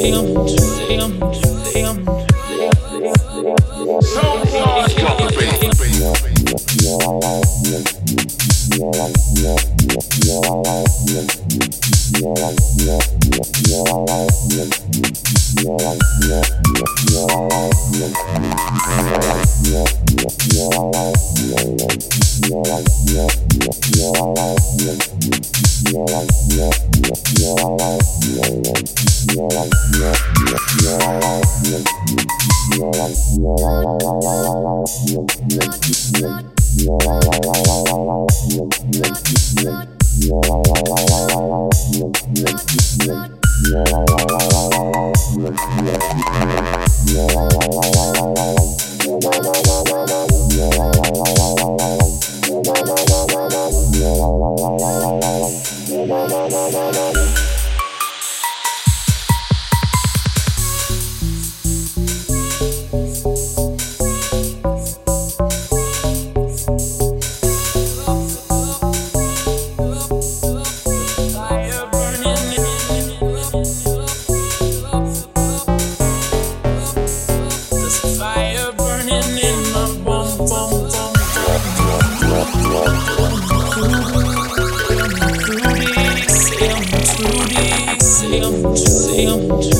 So far, Yeah. to them, to them, to